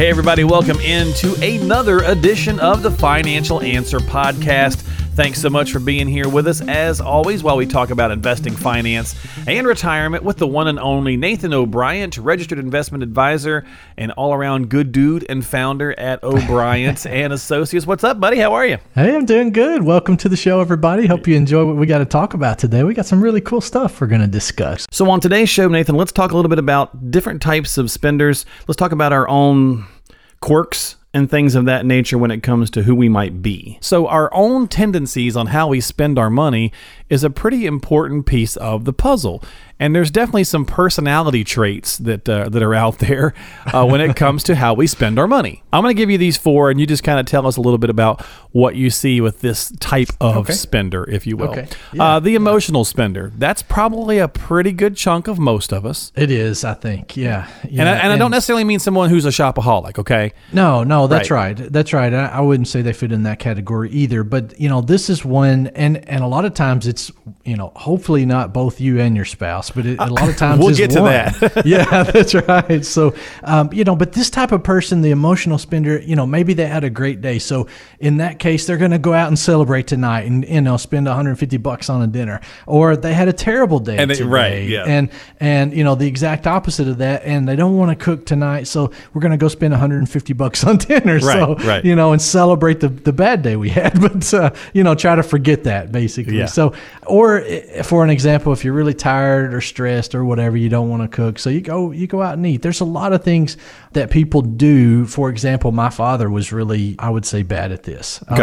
Hey, everybody, welcome into another edition of the Financial Answer Podcast. Thanks so much for being here with us, as always, while we talk about investing, finance, and retirement with the one and only Nathan O'Brien, registered investment advisor and all around good dude and founder at O'Brien's and Associates. What's up, buddy? How are you? Hey, I'm doing good. Welcome to the show, everybody. Hope you enjoy what we got to talk about today. We got some really cool stuff we're going to discuss. So, on today's show, Nathan, let's talk a little bit about different types of spenders. Let's talk about our own quirks and things of that nature when it comes to who we might be. So, our own tendencies on how we spend our money is a pretty important piece of the puzzle. And there's definitely some personality traits that uh, that are out there uh, when it comes to how we spend our money. I'm going to give you these four, and you just kind of tell us a little bit about what you see with this type of Okay. spender, if you will. Okay. Yeah. Uh, the emotional spender. That's probably a pretty good chunk of most of us. It is, I think. Yeah. yeah. And, I, and I don't necessarily mean someone who's a shopaholic, okay? No, no, that's Right. right. That's right. I, I wouldn't say they fit in that category either. But you know, this is one, and and a lot of times it's you know, hopefully not both you and your spouse, but it, a lot of times We'll get to one. that. yeah, that's right. So, um, you know, but this type of person, the emotional spender, you know, maybe they had a great day. So in that case, they're going to go out and celebrate tonight, and you know, spend 150 bucks on a dinner, or they had a terrible day And they- today, right, yeah. and and you know the exact opposite of that, and they don't want to cook tonight, so we're going to go spend 150 bucks on dinner, so Right, right. you know, and celebrate the the bad day we had, but uh, you know, try to forget that basically. Yeah. So, or for an example, if you're really tired or stressed or whatever, you don't want to cook, so you go you go out and eat. There's a lot of things that people do. For example, my father was really, I would say, bad at this. Um,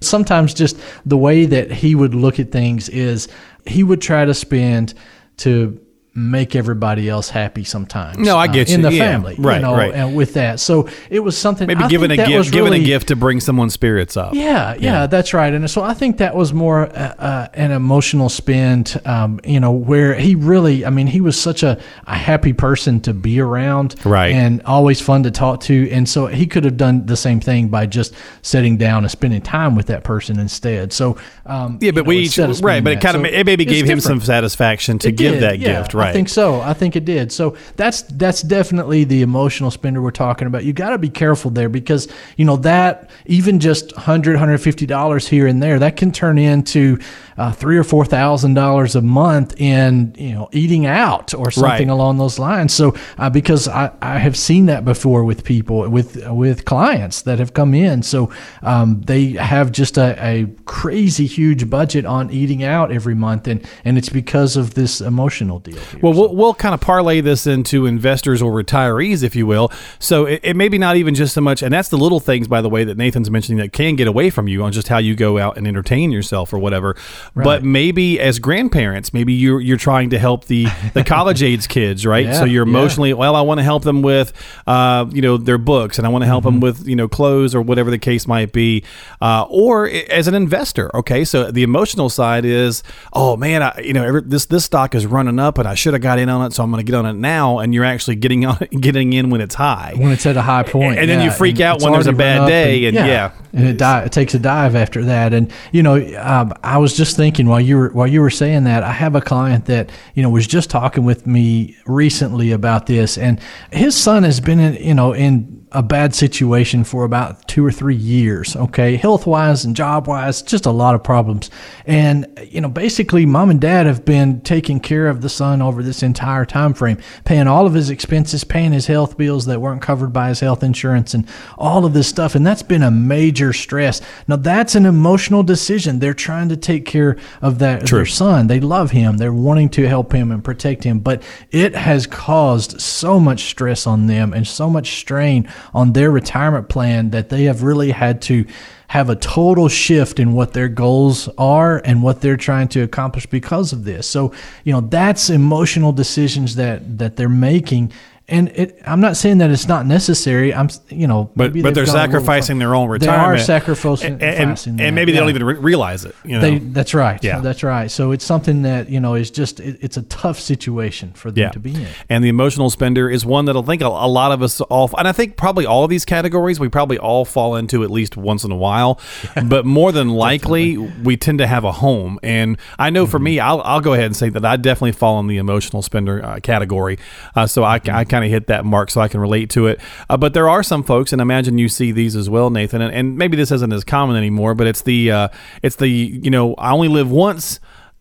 sometimes just the way that he would look at things is he would try to spend to make everybody else happy sometimes. No, I get in you. the Yeah. family, Right, you know, right. and with that. So it was something Maybe I giving a that gift, was giving a gift to bring someone's spirits up. yeah, yeah, that's right. And so I think that was more uh, uh, an emotional spend, um, you know, where he really, I mean, he was such a, a happy person to be around. Right. And always fun to talk to. And so he could have done the same thing by just sitting down and spending time with that person instead. So, um, Yeah, you but know, we each, right, but it kind of it maybe gave him some satisfaction to It give did, that yeah, gift, right? I think so. I think it did. So that's that's definitely the emotional spender we're talking about. You got to be careful there because you know that even just 100 150 dollars here and there that can turn into uh, three or four thousand dollars a month in you know eating out or something Right. along those lines. So uh, because I, I have seen that before with people with with clients that have come in. So um, they have just a, a crazy huge budget on eating out every month, and and it's because of this emotional deal. Well, we'll, we'll kind of parlay this into investors or retirees, if you will. So it, it may be not even just so much, and that's the little things, by the way, that Nathan's mentioning that can get away from you on just how you go out and entertain yourself or whatever. But maybe as grandparents, maybe you're you're trying to help the the college age kids, right? Yeah, so you're yeah. emotionally well. I want to help them with, uh, you know, their books, and I want to help them Mm-hmm. with you know clothes or whatever the case might be, uh, or as an investor. Okay, so the emotional side is, oh man, I, you know, every, this this stock is running up, and I should have got in on it, so I'm going to get on it now. And you're actually getting on getting in when it's high. when it's at a high point. point, And then you freak and out when there's a bad day, and yeah. and it di- it takes a dive after that. And you know, um, I was just thinking while you were while you were saying that, I have a client that you know was just talking with me recently about this, and his son has been in you know in a bad situation for about two or three years. Okay, health wise and job wise, just a lot of problems. And you know, basically, mom and dad have been taking care of the son over this entire time frame, paying all of his expenses, paying his health bills that weren't covered by his health insurance, and all of this stuff. And that's been a major stress. Now, that's an emotional decision. They're trying to take care of that their son. They love him. They're wanting to help him and protect him, but it has caused so much stress on them and so much strain on their retirement plan that they have really had to have a total shift in what their goals are and what they're trying to accomplish because of this. So, you know, that's emotional decisions that that they're making and it, I'm not saying that it's not necessary. I'm, you know, but but they're gone a little sacrificing their own retirement. They are sacrificing, and, and, and maybe they don't even re- realize it. You know, They, that's right. Yeah. that's right. So it's something that you know is just it, it's a tough situation for them yeah. to be in. And the emotional spender is one that I think a, a lot of us all, and I think probably all of these categories, we probably all fall into at least once in a while. but more than likely, we tend to have a home. And I know for Mm-hmm. me, I'll, I'll go ahead and say that I definitely fall in the emotional spender uh, category. Uh, so I, Mm-hmm. I kind of hit that mark so I can relate to it. Uh, but there are some folks, and I imagine you see these as well, Nathan. And, and maybe this isn't as common anymore, but it's the, uh, it's the, you know, I only live once.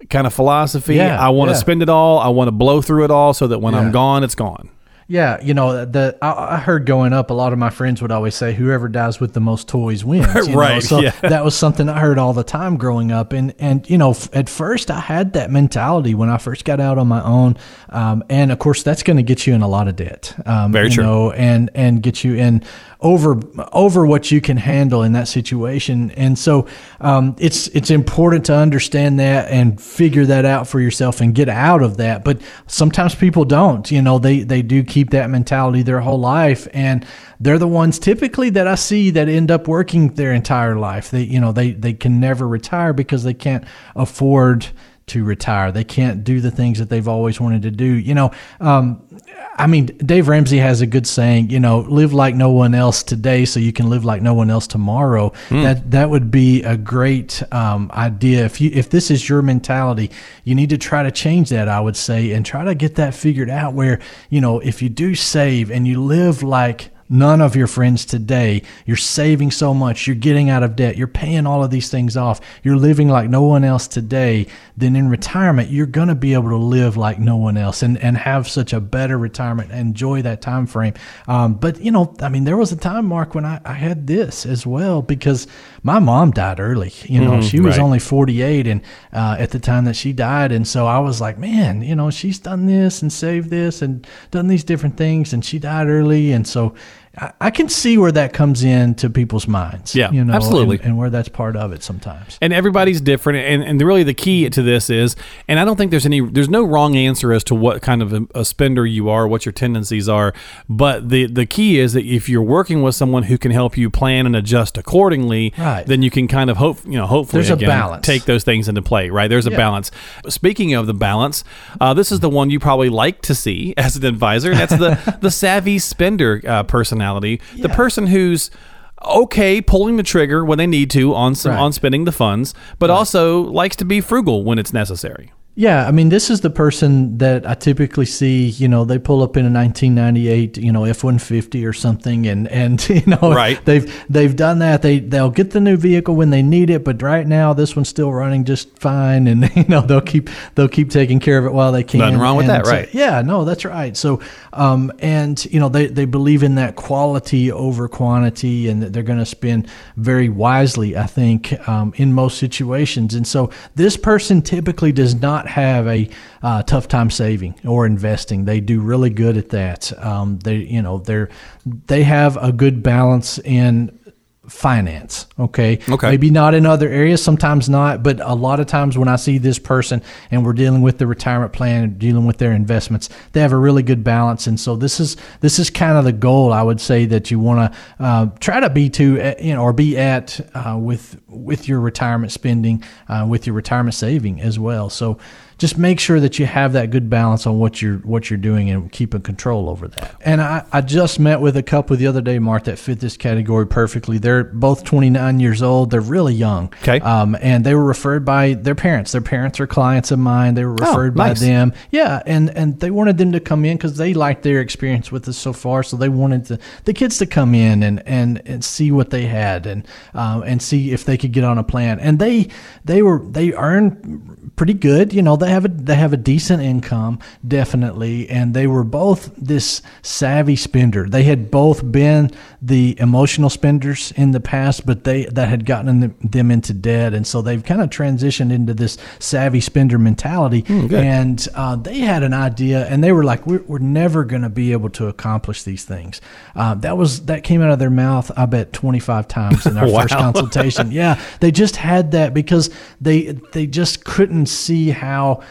Kind of philosophy. Yeah, I want to yeah. spend it all. I want to blow through it all so that when I'm gone, it's gone. Yeah, you know, the I, I heard growing up, a lot of my friends would always say, "Whoever dies with the most toys wins." you know? Right, So yeah. that was something I heard all the time growing up, and and you know, f- at first I had that mentality when I first got out on my own, um, and of course that's going to get you in a lot of debt. Um, Very you true. know, and and get you in over over what you can handle in that situation. And so um, it's it's important to understand that and figure that out for yourself and get out of that. But sometimes people don't. You know, they they do keep that mentality their whole life, and they're the ones typically that I see that end up working their entire life. They you know they they can never retire because they can't afford to retire. They can't do the things that they've always wanted to do. You know, um, I mean, Dave Ramsey has a good saying. You know, live like no one else today, so you can live like no one else tomorrow. That that would be a great um, idea. If you if this is your mentality, you need to try to change that. I would say, and try to get that figured out. Where you know, if you do save and you live like none of your friends today. You're saving so much. You're getting out of debt. You're paying all of these things off. You're living like no one else today. Then in retirement, you're going to be able to live like no one else and, and have such a better retirement. Enjoy that time frame. Um, but, you know, I mean, there was a time, Mark, when I, I had this as well because my mom died early. You know, she was right. only 48 and uh, at the time that she died. And so I was like, man, you know, she's done this and saved this and done these different things. And she died early. And so I, I can see where that comes into people's minds. Yeah, you know, absolutely. And, and where that's part of it sometimes. and everybody's different and, and really the key to this is and i don't think there's any there's no wrong answer as to what kind of a, a spender you are what your tendencies are but the the key is that if you're working with someone who can help you plan and adjust accordingly Right. then you can kind of hope you know hopefully There's a balance. take those things into play right there's a Yeah. balance speaking of the balance uh, this is the one you probably like to see as an advisor that's the the savvy spender uh, personality the person who's okay pulling the trigger when they need to on some Right. on spending the funds, but also likes to be frugal when it's necessary. Yeah, I mean, this is the person that I typically see. You know, they pull up in a 1998, you know, F-150 or something, and and you know, Right. They've they've done that. They they'll get the new vehicle when they need it, but right now this one's still running just fine, and you know they'll keep they'll keep taking care of it while they can. Nothing wrong with And that, so- right. yeah, no, that's right. So, um, and you know, they, they believe in that quality over quantity, and that they're going to spend very wisely. I think um, in most situations, and so this person typically does not have a uh, tough time saving or investing. They do really good at that. Um, they, you know, they're they have a good balance in finance. Okay. Okay. Maybe not in other areas, sometimes not, but a lot of times when I see this person and we're dealing with the retirement plan, dealing with their investments, they have a really good balance. And so this is this is kind of the goal I would say that you want to uh, try to be to uh, you know or be at uh, with with your retirement spending, uh, with your retirement saving as well. So just make sure that you have that good balance on what you're what you're doing and keeping control over that. And I, I just met with a couple the other day, Mark, that fit this category perfectly. They're both 29 years old. They're really young. Okay. Um, and they were referred by their parents. Their parents are clients of mine. They were Oh, referred by nice. them. Yeah. And and they wanted them to come in because they liked their experience with us so far. So they wanted the, the kids to come in and and, and see what they had and um, and see if they could get on a plan. And they they were they earned pretty good. You know, they have a they have a decent income, definitely, and they were both this savvy spender. They had both been the emotional spenders in the past, but they that had gotten them- into debt, and so they've kind of transitioned into this savvy spender mentality. and uh, they had an idea, and they were like, "We're, we're never going to be able to accomplish these things." Uh, that was that came out of their mouth. I bet twenty five times in our first consultation. yeah, they just had that because they they just couldn't see how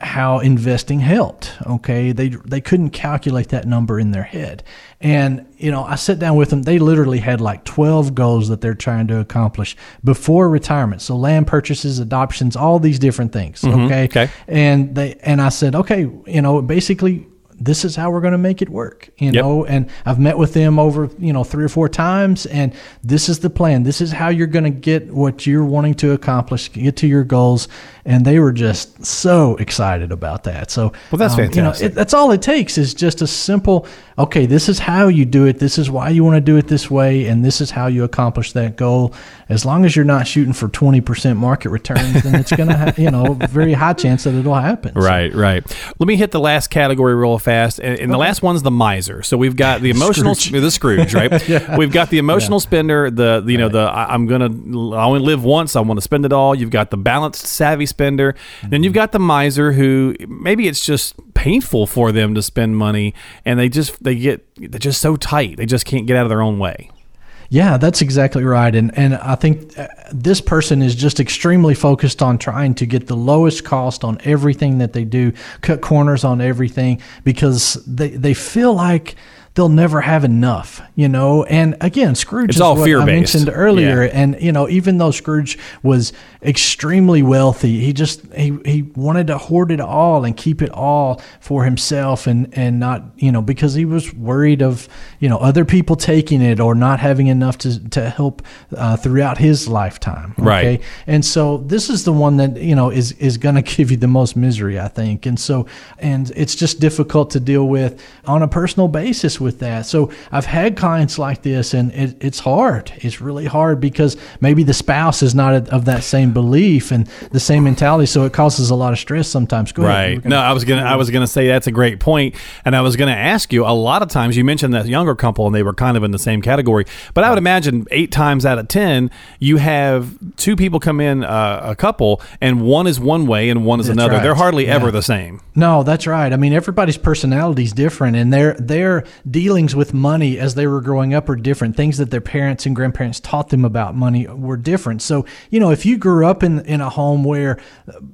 how investing helped. Okay, they they couldn't calculate that number in their head, and you know I sat down with them. They literally had like twelve goals that they're trying to accomplish before retirement. So land purchases, adoptions, all these different things. Mm-hmm. Okay, okay. and they and I said, okay, you know, basically this is how we're going to make it work you Yep. know? And i've met with them over you know three or four times and this is the plan. This is how you're going to get what you're wanting to accomplish get to your goals. And they were just so excited about that. So Well, that's um, you know, fantastic. it, that's all it takes is just a simple okay this is how you do it. This is why you want to do it this way and this is how you accomplish that goal. As long as you're not shooting for 20% market returns then it's going to ha- you know very high chance that it'll happen. So- Right, right. Let me hit the last category real fast, and, and the last one's the miser. So we've got the emotional, Scrooge. the Scrooge, right? yeah. We've got the emotional spender, the, the you know the I, I'm gonna I only live once, I want to spend it all. You've got the balanced, savvy spender, then you've mm-hmm. got the miser who maybe it's just painful for them to spend money, and they just they get they're just so tight, they just can't get out of their own way. Yeah, that's exactly right. And and I think uh, this person is just extremely focused on trying to get the lowest cost on everything that they do, cut corners on everything because they they feel like they'll never have enough, you know. And again, Scrooge It's is all what I fear-based. mentioned earlier. Yeah. And you know, even though Scrooge was extremely wealthy, he just he he wanted to hoard it all and keep it all for himself and and not you know because he was worried of you know other people taking it or not having enough to to help uh, throughout his lifetime. Right. And so this is the one that you know is is going to give you the most misery, I think. And so and it's just difficult to deal with on a personal basis with that. So I've had clients like this, and it, it's hard. It's really hard because maybe the spouse is not of that same belief and the same mentality, so it causes a lot of stress sometimes. Go Right. gonna- No, I was gonna I was gonna say that's a great point, and I was gonna ask you. A lot of times you mentioned that younger couple, and they were kind of in the same category. But I would imagine eight times out of ten, you have two people come in, uh, a couple, and one is one way and one is That's another. right. They're hardly ever the same. No, that's right. I mean, everybody's personality is different, and their their dealings with money as they were growing up are different. Things that their parents and grandparents taught them about money were different. So, you know, if you grew up in in a home where,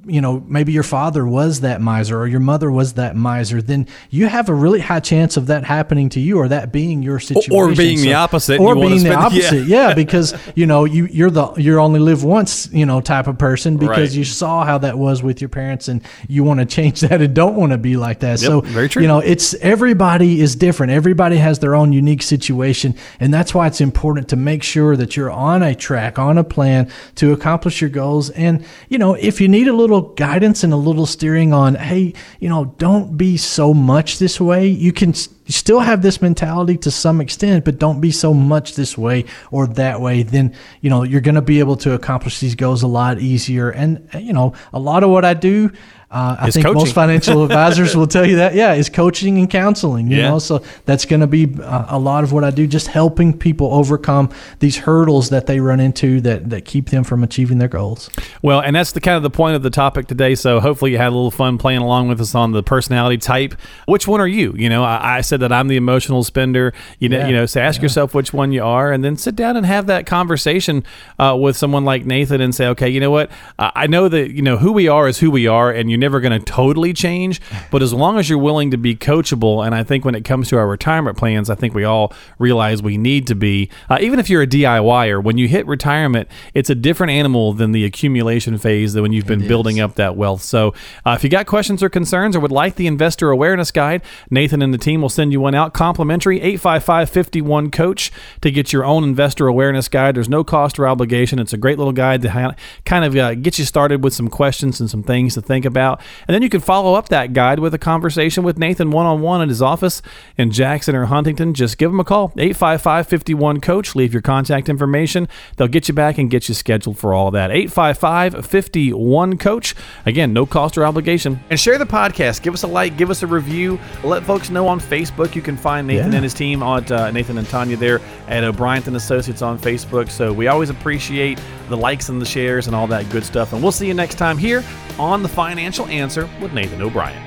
you know, maybe your father was that miser or your mother was that miser, then you have a really high chance of that happening to you or that being your situation. Or being the opposite, or being the spend- yeah. opposite. Yeah, because you know you you're the you're only live once you know type of person because Right. you saw how that was with your parents and you want to change that and don't want to be like that. so very true. you know it's everybody is different. Everybody has their own unique situation, and that's why it's important to make sure that you're on a track, on a plan to accomplish your goals. And you know if you need a little guidance and a little steering on, hey, you know, don't be so much this way. You can. Still have this mentality to some extent, but don't be so much this way or that way. Then you know you're going to be able to accomplish these goals a lot easier. And you know a lot of what I do, uh, I think coaching. most financial advisors will tell you that. Yeah, is coaching and counseling. You Yeah. know, so that's going to be uh, a lot of what I do, just helping people overcome these hurdles that they run into that that keep them from achieving their goals. Well, and that's the kind of the point of the topic today. So hopefully you had a little fun playing along with us on the personality type. Which one are you? You know, I, I said that I'm the emotional spender. You know, Yeah. you know, so ask yourself which one you are, and then sit down and have that conversation uh, with someone like Nathan and say, okay, you know what? Uh, I know that you know who we are is who we are, and you're never going to totally change. But as long as you're willing to be coachable, and I think when it comes to our retirement plans, I think we all realize we need to be. Uh, even if you're a DIYer, when you hit retirement, it's a different animal than the accumulation phase than when you've been building up that wealth. So uh, if you got questions or concerns or would like the investor awareness guide, Nathan and the team will send you one out complimentary 855 51 coach to get your own investor awareness guide. There's no cost or obligation. It's a great little guide to kind of uh, get you started with some questions and some things to think about. And then you can follow up that guide with a conversation with Nathan one on one in his office in Jackson or Huntingdon. Just give him a call 855 51 coach. Leave your contact information. They'll get you back and get you scheduled for all that. 855 51 coach. Again, no cost or obligation. And share the podcast. Give us a like, give us a review. Let folks know on Facebook. You can find Nathan Yeah. and his team on uh, Nathan and Tanya there at O'Brien and Associates on Facebook. So we always appreciate the likes and the shares and all that good stuff. And we'll see you next time here on The Financial Answer with Nathan O'Brien.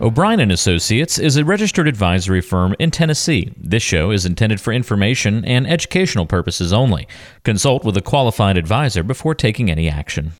O'Brien and Associates is a registered advisory firm in Tennessee. This show is intended for information and educational purposes only. Consult with a qualified advisor before taking any action.